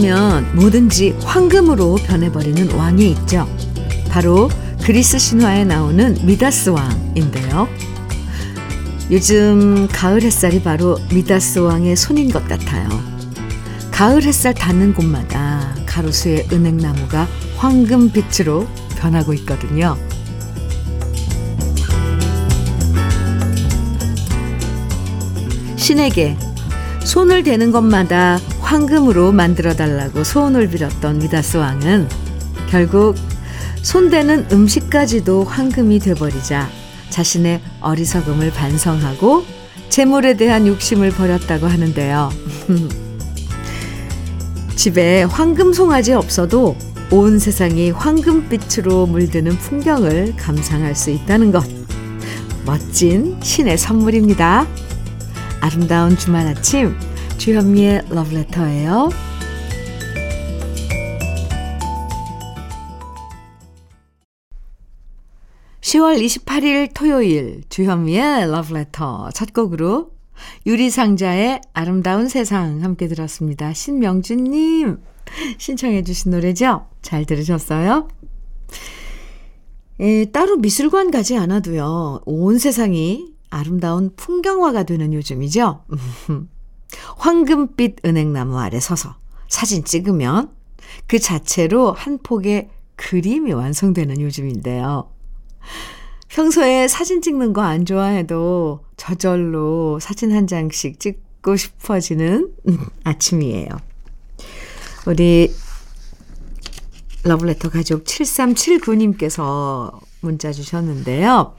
닿으면 뭐든지 황금으로 변해버리는 왕이 있죠. 바로 그리스 신화에 나오는 미다스 왕인데요. 요즘 가을 햇살이 바로 미다스 왕의 손인 것 같아요. 가을 햇살 닿는 곳마다 가로수의 은행나무가 황금빛으로 변하고 있거든요. 신에게 손을 대는 것마다 황금으로 만들어 달라고 소원을 빌었던 미다스 왕은 결국 손대는 음식까지도 황금이 돼버리자 자신의 어리석음을 반성하고 재물에 대한 욕심을 버렸다고 하는데요. 집에 황금 송아지 없어도 온 세상이 황금빛으로 물드는 풍경을 감상할 수 있다는 것. 멋진 신의 선물입니다. 아름다운 주말 아침 주현미의 러브레터예요. 10월 28일 토요일 주현미의 러브레터 첫 곡으로 유리상자의 아름다운 세상 함께 들었습니다. 신명준님 신청해 주신 노래죠? 잘 들으셨어요? 에, 따로 미술관 가지 않아도요. 온 세상이 아름다운 풍경화가 되는 요즘이죠. 황금빛 은행나무 아래 서서 사진 찍으면 그 자체로 한 폭의 그림이 완성되는 요즘인데요. 평소에 사진 찍는 거 안 좋아해도 저절로 사진 한 장씩 찍고 싶어지는 아침이에요. 우리 러블레터 가족 7379님께서 문자 주셨는데요.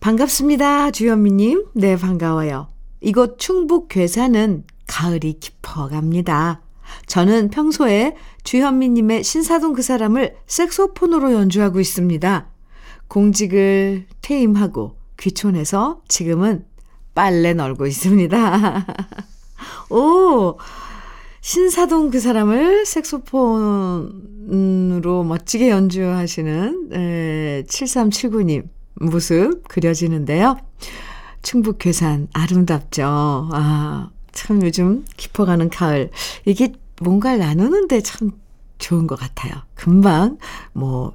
반갑습니다. 주현미님. 네, 반가워요. 이곳 충북 괴산은 가을이 깊어갑니다. 저는 평소에 주현미님의 신사동 그 사람을 색소폰으로 연주하고 있습니다. 공직을 퇴임하고 귀촌해서 지금은 빨래 널고 있습니다. 오! 신사동 그 사람을 색소폰으로 멋지게 연주하시는 에, 7379님 모습 그려지는데요. 충북 괴산 아름답죠. 아, 참 요즘 깊어가는 가을. 이게 뭔가를 나누는데 참 좋은 것 같아요. 금방 뭐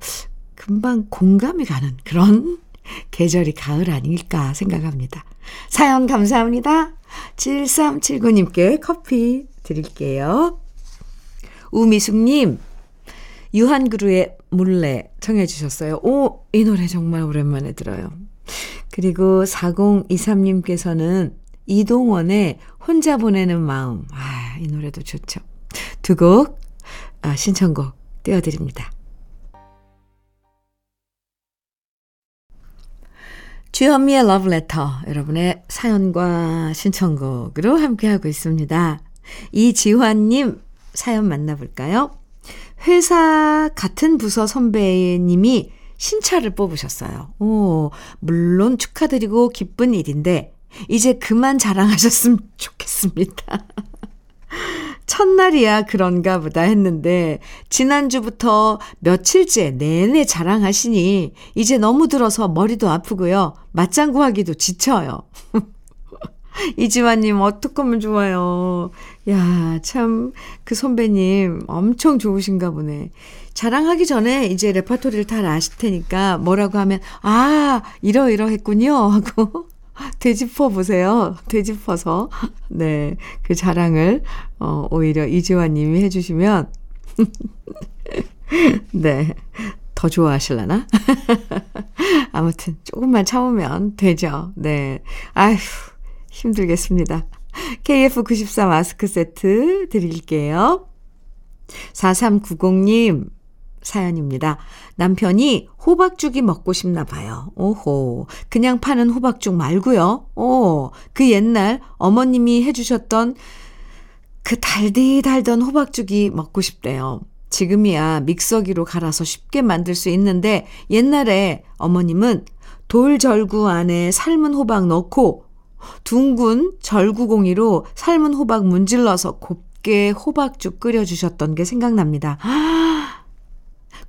금방 공감이 가는 그런 계절이 가을 아닐까 생각합니다. 사연 감사합니다. 7379님께 커피 드릴게요. 우미숙님, 유한그루의 몰래 청해 주셨어요. 오, 이 노래 정말 오랜만에 들어요. 그리고 4023님께서는 이동원의 혼자 보내는 마음. 아, 이 노래도 좋죠. 두 곡 아, 신청곡 띄워드립니다. 주현미의 러브레터 여러분의 사연과 신청곡으로 함께하고 있습니다. 이지환님 사연 만나볼까요? 회사 같은 부서 선배님이 신차를 뽑으셨어요. 오, 물론 축하드리고 기쁜 일인데 이제 그만 자랑하셨으면 좋겠습니다. 첫날이야 그런가 보다 했는데 지난주부터 며칠째 내내 자랑하시니 이제 너무 들어서 머리도 아프고요. 맞장구 하기도 지쳐요. 이지환님 어떡하면 좋아요. 야, 참 그 선배님 엄청 좋으신가 보네. 자랑하기 전에 이제 레퍼토리를 다 아실 테니까 뭐라고 하면 아, 이러이러했군요 하고 되짚어 보세요. 되짚어서. 네. 그 자랑을, 어, 오히려 이지환 님이 해주시면, 네. 더 좋아하실라나? 아무튼, 조금만 참으면 되죠. 네. 아휴, 힘들겠습니다. KF94 마스크 세트 드릴게요. 4390님, 사연입니다. 남편이 호박죽이 먹고 싶나 봐요. 오호. 그냥 파는 호박죽 말고요. 오, 그 옛날 어머님이 해주셨던 그 달디달던 호박죽이 먹고 싶대요. 지금이야 믹서기로 갈아서 쉽게 만들 수 있는데 옛날에 어머님은 돌절구 안에 삶은 호박 넣고 둥근 절구공이로 삶은 호박 문질러서 곱게 호박죽 끓여주셨던 게 생각납니다.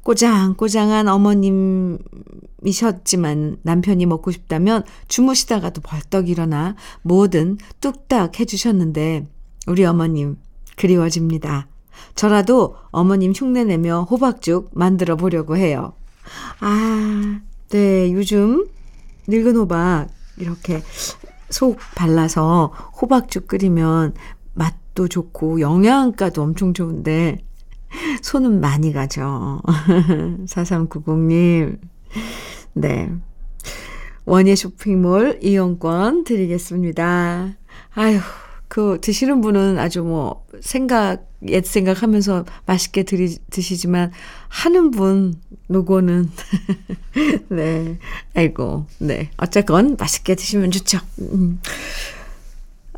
꼬장꼬장한 어머님이셨지만 남편이 먹고 싶다면 주무시다가도 벌떡 일어나 뭐든 뚝딱 해주셨는데 우리 어머님 그리워집니다. 저라도 어머님 흉내내며 호박죽 만들어 보려고 해요. 아, 네, 요즘 늙은 호박 이렇게 속 발라서 호박죽 끓이면 맛도 좋고 영양가도 엄청 좋은데 손은 많이 가죠. 4390님. 네. 원예 쇼핑몰 이용권 드리겠습니다. 아휴, 그 드시는 분은 아주 뭐 생각 옛 생각하면서 맛있게 드리, 드시지만 하는 분 노고는 네 아이고 네 어쨌건 맛있게 드시면 좋죠. 음.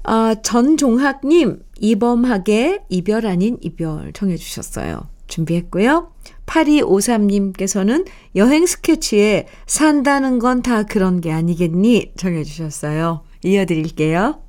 아 전종학님 이범학의 이별 아닌 이별 청해 주셨어요. 준비했고요. 8253님께서는 여행 스케치에 산다는 건 다 그런 게 아니겠니? 정해 주셨어요. 이어드릴게요.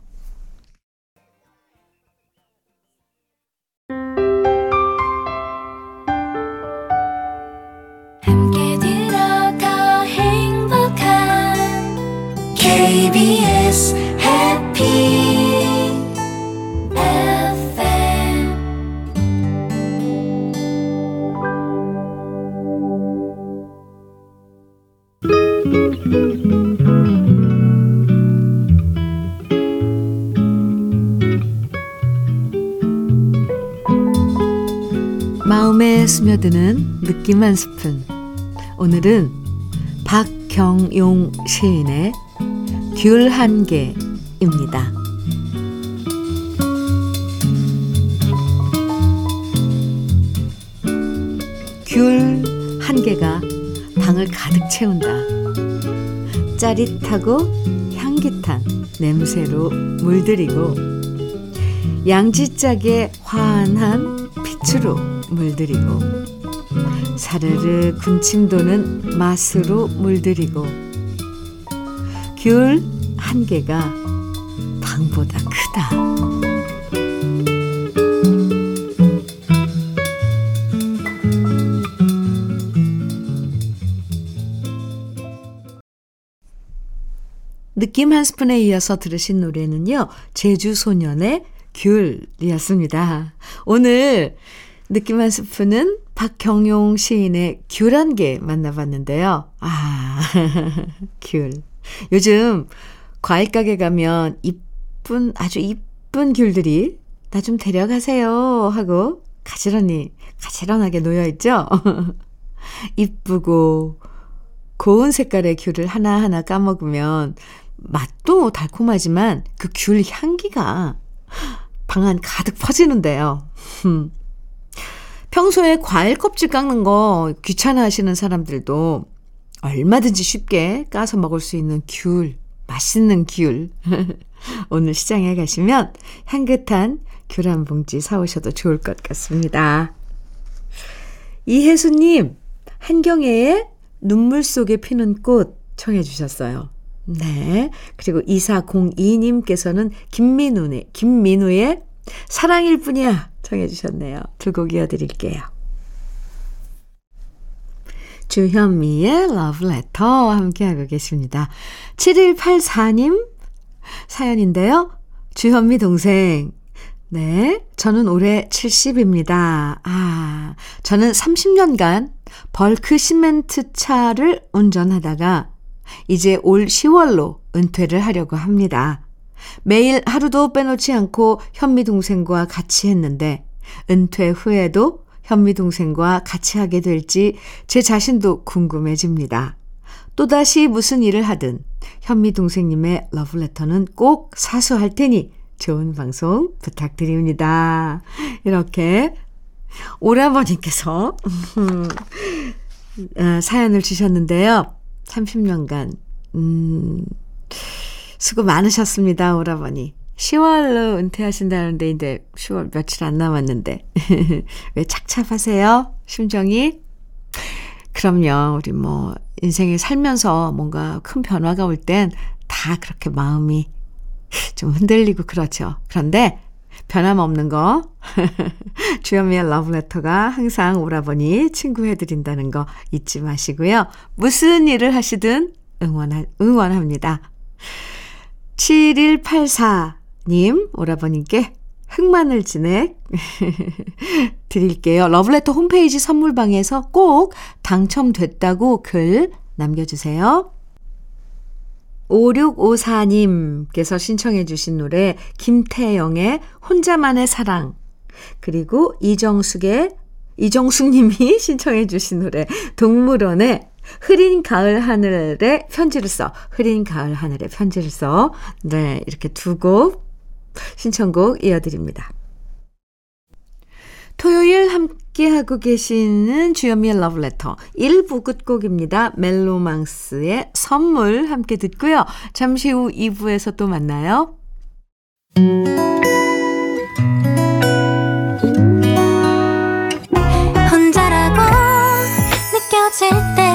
드는 느낌 한 스푼. 오늘은 박경용 시인의 귤 한 개입니다. 귤 한 개가 방을 가득 채운다. 짜릿하고 향긋한 냄새로 물들이고 양지짝의 환한 빛으로 물들이고 사르르 군침 도는 맛으로 물들이고 귤 한 개가 방보다 크다. 느낌 한 스푼에 이어서 들으신 노래는요, 제주 소년의 귤이었습니다. 오늘 느낌 한 스푼은 박경용 시인의 귤한개 만나봤는데요. 아, 귤. 요즘 과일 가게 가면 이쁜, 아주 이쁜 귤들이 나 좀 데려가세요 하고 가지런히, 가지런하게 놓여 있죠? 이쁘고 고운 색깔의 귤을 하나하나 까먹으면 맛도 달콤하지만 그 귤 향기가 방 안 가득 퍼지는데요. 평소에 과일 껍질 깎는 거 귀찮아 하시는 사람들도 얼마든지 쉽게 까서 먹을 수 있는 귤, 맛있는 귤. 오늘 시장에 가시면 향긋한 귤 한 봉지 사오셔도 좋을 것 같습니다. 이혜수님, 한경애의 눈물 속에 피는 꽃 청해 주셨어요. 네. 그리고 2402님께서는 김민우의, 김민우의 사랑일 뿐이야 청해 주셨네요. 두 곡 이어드릴게요. 주현미의 러브레터 함께하고 계십니다. 7184님 사연인데요. 주현미 동생. 네. 저는 올해 70입니다. 아, 저는 30년간 벌크 시멘트 차를 운전하다가 이제 올 10월로 은퇴를 하려고 합니다. 매일 하루도 빼놓지 않고 현미 동생과 같이 했는데 은퇴 후에도 현미 동생과 같이 하게 될지 제 자신도 궁금해집니다. 또다시 무슨 일을 하든 현미 동생님의 러브레터는 꼭 사수할 테니 좋은 방송 부탁드립니다. 이렇게 오라버님께서 어, 사연을 주셨는데요. 30년간, 음, 수고 많으셨습니다, 오라버니. 10월로 은퇴하신다는데, 이제 10월 며칠 안 남았는데. 왜 착잡하세요? 심정이? 그럼요, 우리 뭐, 인생에 살면서 뭔가 큰 변화가 올 땐 다 그렇게 마음이 좀 흔들리고 그렇죠. 그런데 변함없는 거. 주현미의 러브레터가 항상 오라버니 친구해드린다는 거 잊지 마시고요. 무슨 일을 하시든 응원, 응원합니다. 7184님, 오라버님께 흑마늘 진액 드릴게요. 러브레터 홈페이지 선물방에서 꼭 당첨됐다고 글 남겨주세요. 5654님께서 신청해 주신 노래 김태영의 혼자만의 사랑 그리고 이정숙의 이정숙 님이 신청해 주신 노래 동물원의 흐린 가을 하늘에 편지를 써 흐린 가을 하늘에 편지를 써 네, 이렇게 두 곡 신청곡 이어드립니다. 토요일 함께하고 계시는 주현미의 러브레터 1부 끝곡입니다. 멜로망스의 선물 함께 듣고요. 잠시 후 2부에서 또 만나요. 혼자라고 느껴질 때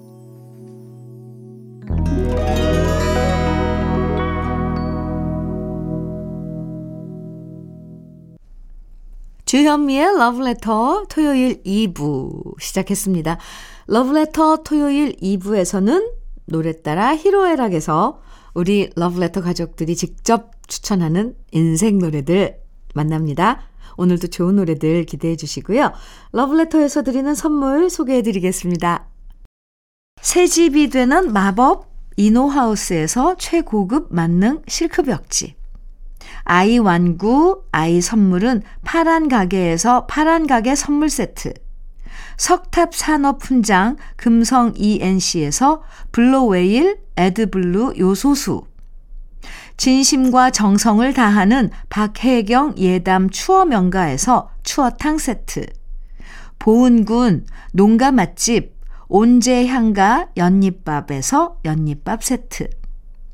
주현미의 러브레터 토요일 2부 시작했습니다. 러브레터 토요일 2부에서는 노래 따라 히로애락에서 우리 러브레터 가족들이 직접 추천하는 인생 노래들 만납니다. 오늘도 좋은 노래들 기대해 주시고요. 러브레터에서 드리는 선물 소개해 드리겠습니다. 새 집이 되는 마법 이노하우스에서 최고급 만능 실크벽지. 아이 완구, 아이 선물은 파란 가게에서 파란 가게 선물 세트. 석탑 산업 훈장 금성 ENC에서 블로웨일 에드블루 요소수. 진심과 정성을 다하는 박혜경 예담 추어 명가에서 추어탕 세트. 보은군 농가 맛집 온재향가 연잎밥에서 연잎밥 세트.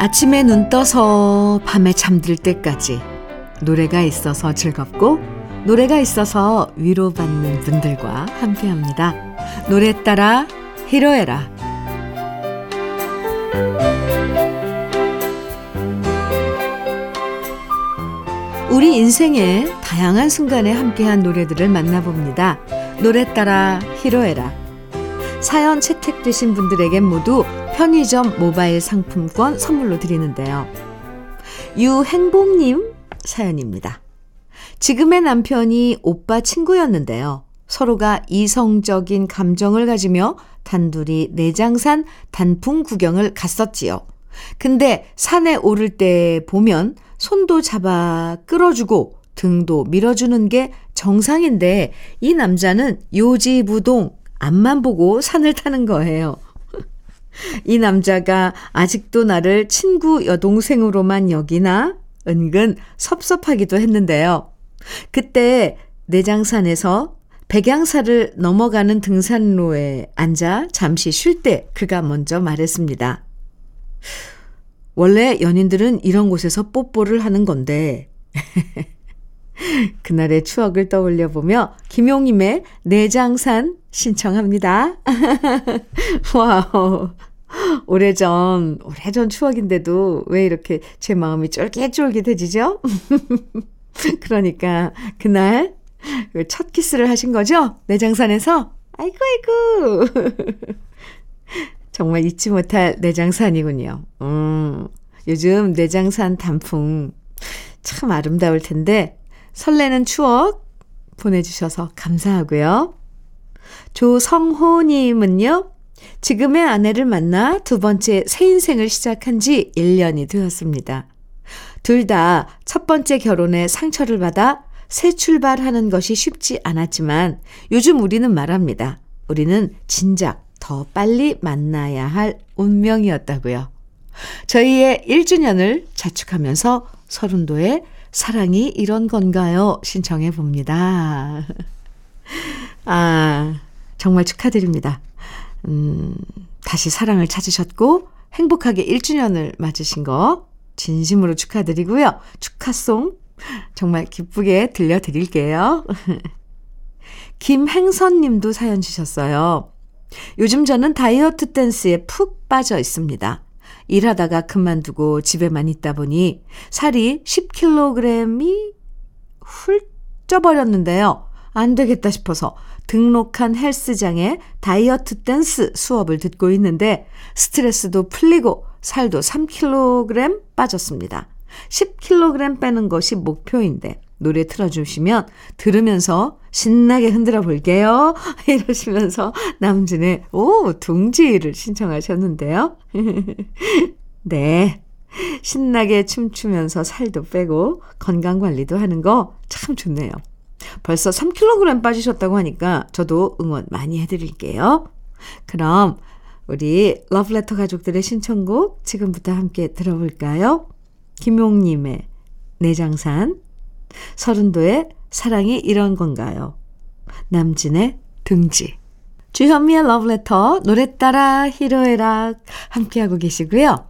아침에 눈 떠서 밤에 잠들 때까지 노래가 있어서 즐겁고 노래가 있어서 위로받는 분들과 함께 합니다. 노래 따라 히로에라 우리 인생의 다양한 순간에 함께한 노래들을 만나봅니다. 노래 따라 히로에라 사연 채택되신 분들에겐 모두 편의점 모바일 상품권 선물로 드리는데요. 유행복님 사연입니다. 지금의 남편이 오빠 친구였는데요. 서로가 이성적인 감정을 가지며 단둘이 내장산 단풍 구경을 갔었지요. 근데 산에 오를 때 보면 손도 잡아 끌어주고 등도 밀어주는 게 정상인데 이 남자는 요지부동 앞만 보고 산을 타는 거예요. 이 남자가 아직도 나를 친구 여동생으로만 여기나 은근 섭섭하기도 했는데요. 그때 내장산에서 백양사를 넘어가는 등산로에 앉아 잠시 쉴 때 그가 먼저 말했습니다. 원래 연인들은 이런 곳에서 뽀뽀를 하는 건데, 그날의 추억을 떠올려 보며 김용임의 내장산 신청합니다. 와우. 오래전, 오래전 추억인데도 왜 이렇게 제 마음이 쫄깃쫄깃해지죠? 그러니까 그날 첫 키스를 하신 거죠? 내장산에서? 아이고, 아이고. 정말 잊지 못할 내장산이군요. 음, 요즘 내장산 단풍 참 아름다울 텐데 설레는 추억 보내주셔서 감사하고요. 조성호님은요, 지금의 아내를 만나 두 번째 새 인생을 시작한 지 1년이 되었습니다. 둘 다 첫 번째 결혼에 상처를 받아 새 출발하는 것이 쉽지 않았지만 요즘 우리는 말합니다. 우리는 진작 더 빨리 만나야 할 운명이었다고요. 저희의 1주년을 자축하면서 서른도의 사랑이 이런 건가요? 신청해 봅니다. 아, 정말 축하드립니다. 음, 다시 사랑을 찾으셨고 행복하게 1주년을 맞으신 거 진심으로 축하드리고요. 축하송 정말 기쁘게 들려드릴게요. 김행선 님도 사연 주셨어요. 요즘 저는 다이어트 댄스에 푹 빠져 있습니다. 일하다가 그만두고 집에만 있다 보니 살이 10kg이 훌쩍버렸는데요. 안 되겠다 싶어서 등록한 헬스장에 다이어트 댄스 수업을 듣고 있는데 스트레스도 풀리고 살도 3kg 빠졌습니다. 10kg 빼는 것이 목표인데 노래 틀어주시면 들으면서 신나게 흔들어 볼게요. 이러시면서 남진의 오 둥지를 신청하셨는데요. 네. 신나게 춤추면서 살도 빼고 건강 관리도 하는 거 참 좋네요. 벌써 3kg 빠지셨다고 하니까 저도 응원 많이 해드릴게요. 그럼 우리 러브레터 가족들의 신청곡 지금부터 함께 들어볼까요? 김용님의 내장산, 서른도의 사랑이 이런 건가요? 남진의 등지. 주현미의 러브레터, 노래 따라 히로에락 함께하고 계시고요.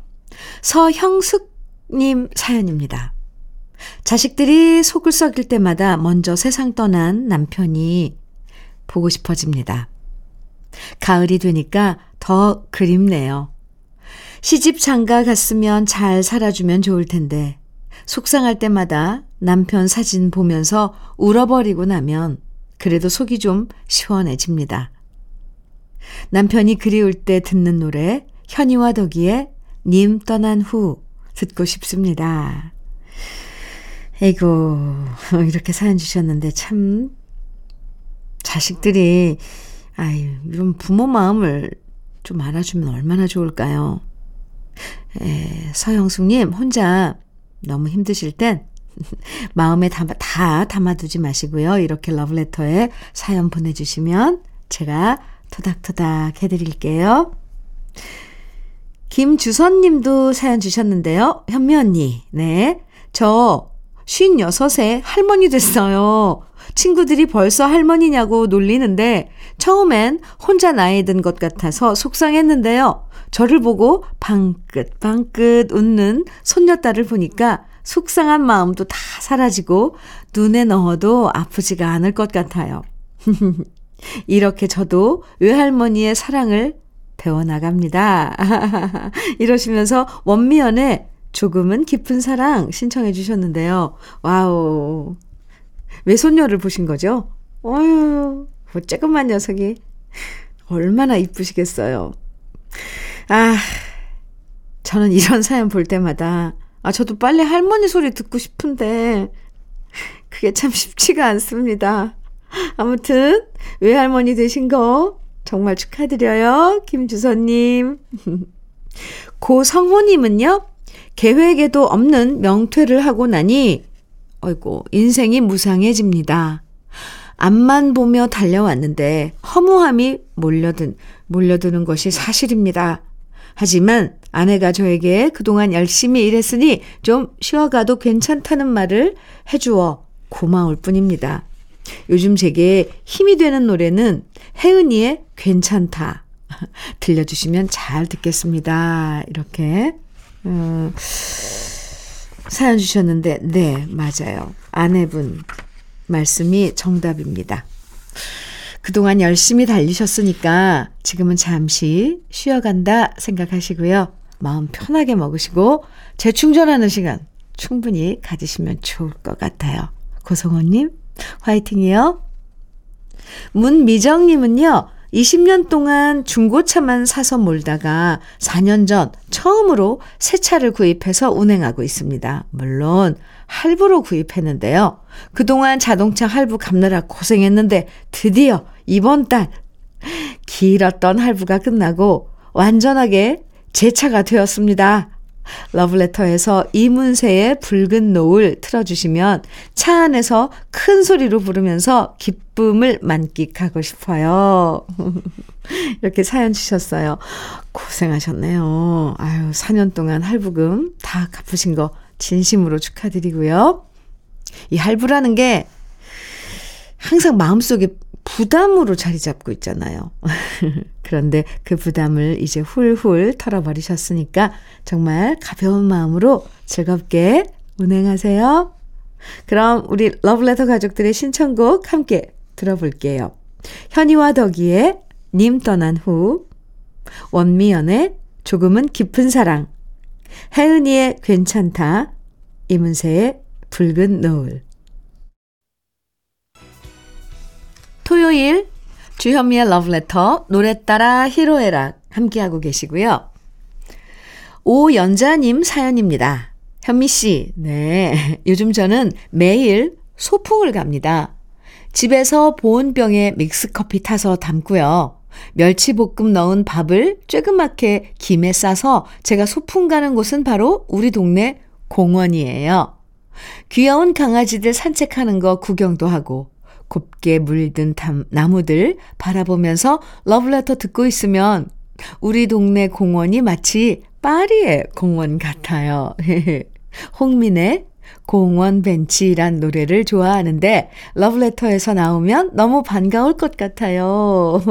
서형숙님 사연입니다. 자식들이 속을 썩일 때마다 먼저 세상 떠난 남편이 보고 싶어집니다. 가을이 되니까 더 그립네요. 시집 장가 갔으면 잘 살아주면 좋을 텐데, 속상할 때마다 남편 사진 보면서 울어버리고 나면 그래도 속이 좀 시원해집니다. 남편이 그리울 때 듣는 노래, 현이와 덕이의 님 떠난 후 듣고 싶습니다. 에이고, 이렇게 사연 주셨는데 참, 자식들이, 아유, 이런 부모 마음을 좀 알아주면 얼마나 좋을까요? 에, 서영숙님, 혼자 너무 힘드실 땐 마음에 담아, 다 담아두지 마시고요. 이렇게 러브레터에 사연 보내주시면 제가 토닥토닥 해드릴게요. 김주선 님도 사연 주셨는데요. 현미 언니, 네. 저 56에 할머니 됐어요. 친구들이 벌써 할머니냐고 놀리는데 처음엔 혼자 나이 든 것 같아서 속상했는데요. 저를 보고 방긋 방긋 웃는 손녀딸을 보니까 속상한 마음도 다 사라지고 눈에 넣어도 아프지가 않을 것 같아요. 이렇게 저도 외할머니의 사랑을 배워나갑니다. 이러시면서 원미연의 조금은 깊은 사랑 신청해 주셨는데요. 와우. 외손녀를 보신 거죠? 어휴, 뭐 쬐끄만 녀석이 얼마나 이쁘시겠어요. 아, 저는 이런 사연 볼 때마다, 아, 저도 빨리 할머니 소리 듣고 싶은데, 그게 참 쉽지가 않습니다. 아무튼, 외할머니 되신 거 정말 축하드려요. 김주선님. 고성호님은요, 계획에도 없는 명퇴를 하고 나니, 어이고, 인생이 무상해집니다. 앞만 보며 달려왔는데 허무함이 몰려든, 몰려드는 것이 사실입니다. 하지만 아내가 저에게 그동안 열심히 일했으니 좀 쉬어가도 괜찮다는 말을 해주어 고마울 뿐입니다. 요즘 제게 힘이 되는 노래는 혜은이의 괜찮다. 들려주시면 잘 듣겠습니다. 이렇게, 음, 사연 주셨는데, 네, 맞아요. 아내분 말씀이 정답입니다. 그동안 열심히 달리셨으니까 지금은 잠시 쉬어간다 생각하시고요. 마음 편하게 먹으시고 재충전하는 시간 충분히 가지시면 좋을 것 같아요. 고성호님, 화이팅이요. 문미정님은요, 20년 동안 중고차만 사서 몰다가 4년 전 처음으로 새 차를 구입해서 운행하고 있습니다. 물론 할부로 구입했는데요. 그동안 자동차 할부 갚느라 고생했는데 드디어 이번 달 길었던 할부가 끝나고 완전하게 제 차가 되었습니다. 러브레터에서 이문세의 붉은 노을 틀어주시면 차 안에서 큰 소리로 부르면서 기쁨을 만끽하고 싶어요. 이렇게 사연 주셨어요. 고생하셨네요. 아유, 4년 동안 할부금 다 갚으신 거 진심으로 축하드리고요. 이 할부라는 게 항상 마음속에 부담으로 자리 잡고 있잖아요. 그런데 그 부담을 이제 훌훌 털어버리셨으니까 정말 가벼운 마음으로 즐겁게 운행하세요. 그럼 우리 러브레터 가족들의 신청곡 함께 들어볼게요. 현이와 덕이의 님 떠난 후, 원미연의 조금은 깊은 사랑, 혜은이의 괜찮다, 이문세의 붉은 노을. 토요일 주현미의 러브레터 노래 따라 히로에락 함께하고 계시고요. 오연자님 사연입니다. 현미 씨, 네. 요즘 저는 매일 소풍을 갑니다. 집에서 보온병에 믹스커피 타서 담고요. 멸치볶음 넣은 밥을 쬐그맣게 김에 싸서 제가 소풍 가는 곳은 바로 우리 동네 공원이에요. 귀여운 강아지들 산책하는 거 구경도 하고 곱게 물든 담, 나무들 바라보면서 러브레터 듣고 있으면 우리 동네 공원이 마치 파리의 공원 같아요. 홍민의 공원 벤치란 노래를 좋아하는데 러브레터에서 나오면 너무 반가울 것 같아요.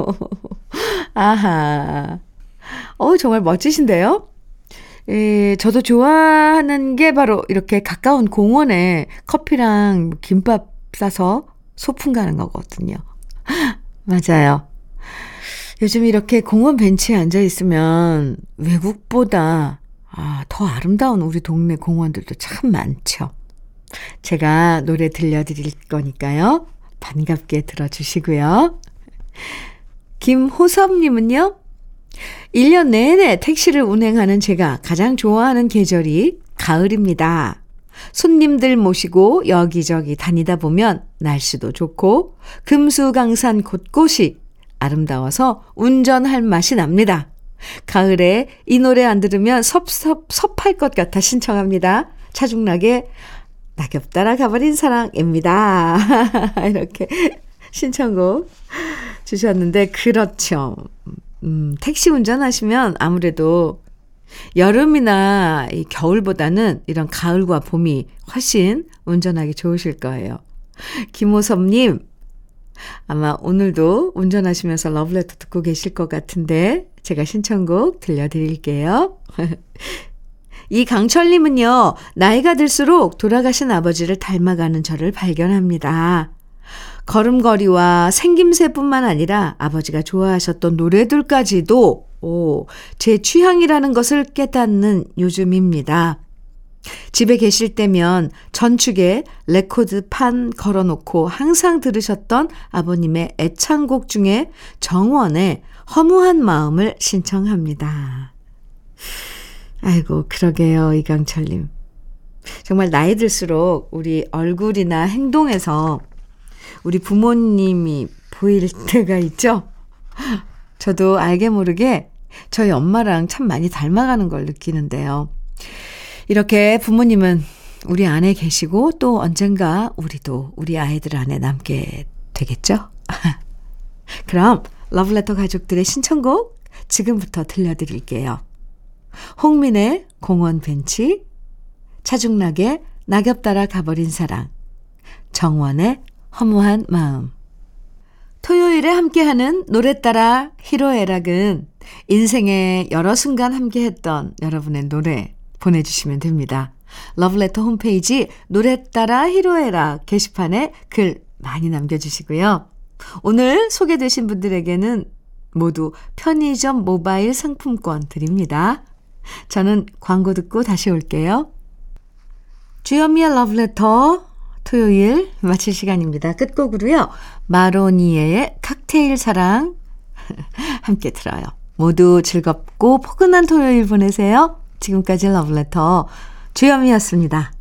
아하. 어, 정말 멋지신데요? 예, 저도 좋아하는 게 바로 이렇게 가까운 공원에 커피랑 김밥 싸서 소풍 가는 거거든요. 맞아요. 요즘 이렇게 공원 벤치에 앉아 있으면 외국보다 아, 더 아름다운 우리 동네 공원들도 참 많죠. 제가 노래 들려드릴 거니까요. 반갑게 들어주시고요. 김호섭님은요. 1년 내내 택시를 운행하는 제가 가장 좋아하는 계절이 가을입니다. 손님들 모시고 여기저기 다니다 보면 날씨도 좋고 금수강산 곳곳이 아름다워서 운전할 맛이 납니다. 가을에 이 노래 안 들으면 섭섭 섭할 것 같아 신청합니다. 차중락의 낙엽 따라 가버린 사랑입니다. 이렇게 신청곡 주셨는데 그렇죠. 음, 택시 운전하시면 아무래도 여름이나 이 겨울보다는 이런 가을과 봄이 훨씬 운전하기 좋으실 거예요. 김호섭님, 아마 오늘도 운전하시면서 러브레터 듣고 계실 것 같은데, 제가 신청곡 들려드릴게요. 이 강철님은요, 나이가 들수록 돌아가신 아버지를 닮아가는 저를 발견합니다. 걸음걸이와 생김새뿐만 아니라 아버지가 좋아하셨던 노래들까지도 오, 제 취향이라는 것을 깨닫는 요즘입니다. 집에 계실 때면 전축에 레코드판 걸어놓고 항상 들으셨던 아버님의 애창곡 중에 정원의 허무한 마음을 신청합니다. 아이고, 그러게요, 이강철님. 정말 나이 들수록 우리 얼굴이나 행동에서 우리 부모님이 보일 때가 있죠? 저도 알게 모르게 저희 엄마랑 참 많이 닮아가는 걸 느끼는데요. 이렇게 부모님은 우리 안에 계시고 또 언젠가 우리도 우리 아이들 안에 남게 되겠죠? 그럼 러브레터 가족들의 신청곡 지금부터 들려드릴게요. 홍민의 공원 벤치, 차중락의 낙엽 따라 가버린 사랑, 정원의 허무한 마음. 토요일에 함께하는 노래 따라 히로에락은 인생의 여러 순간 함께했던 여러분의 노래 보내주시면 됩니다. 러브레터 홈페이지 노래 따라 히로에락 게시판에 글 많이 남겨주시고요. 오늘 소개되신 분들에게는 모두 편의점 모바일 상품권 드립니다. 저는 광고 듣고 다시 올게요. 주현미의 러브레터 토요일 마칠 시간입니다. 끝곡으로요. 마로니에의 칵테일 사랑 함께 들어요. 모두 즐겁고 포근한 토요일 보내세요. 지금까지 러브레터 주현미였습니다.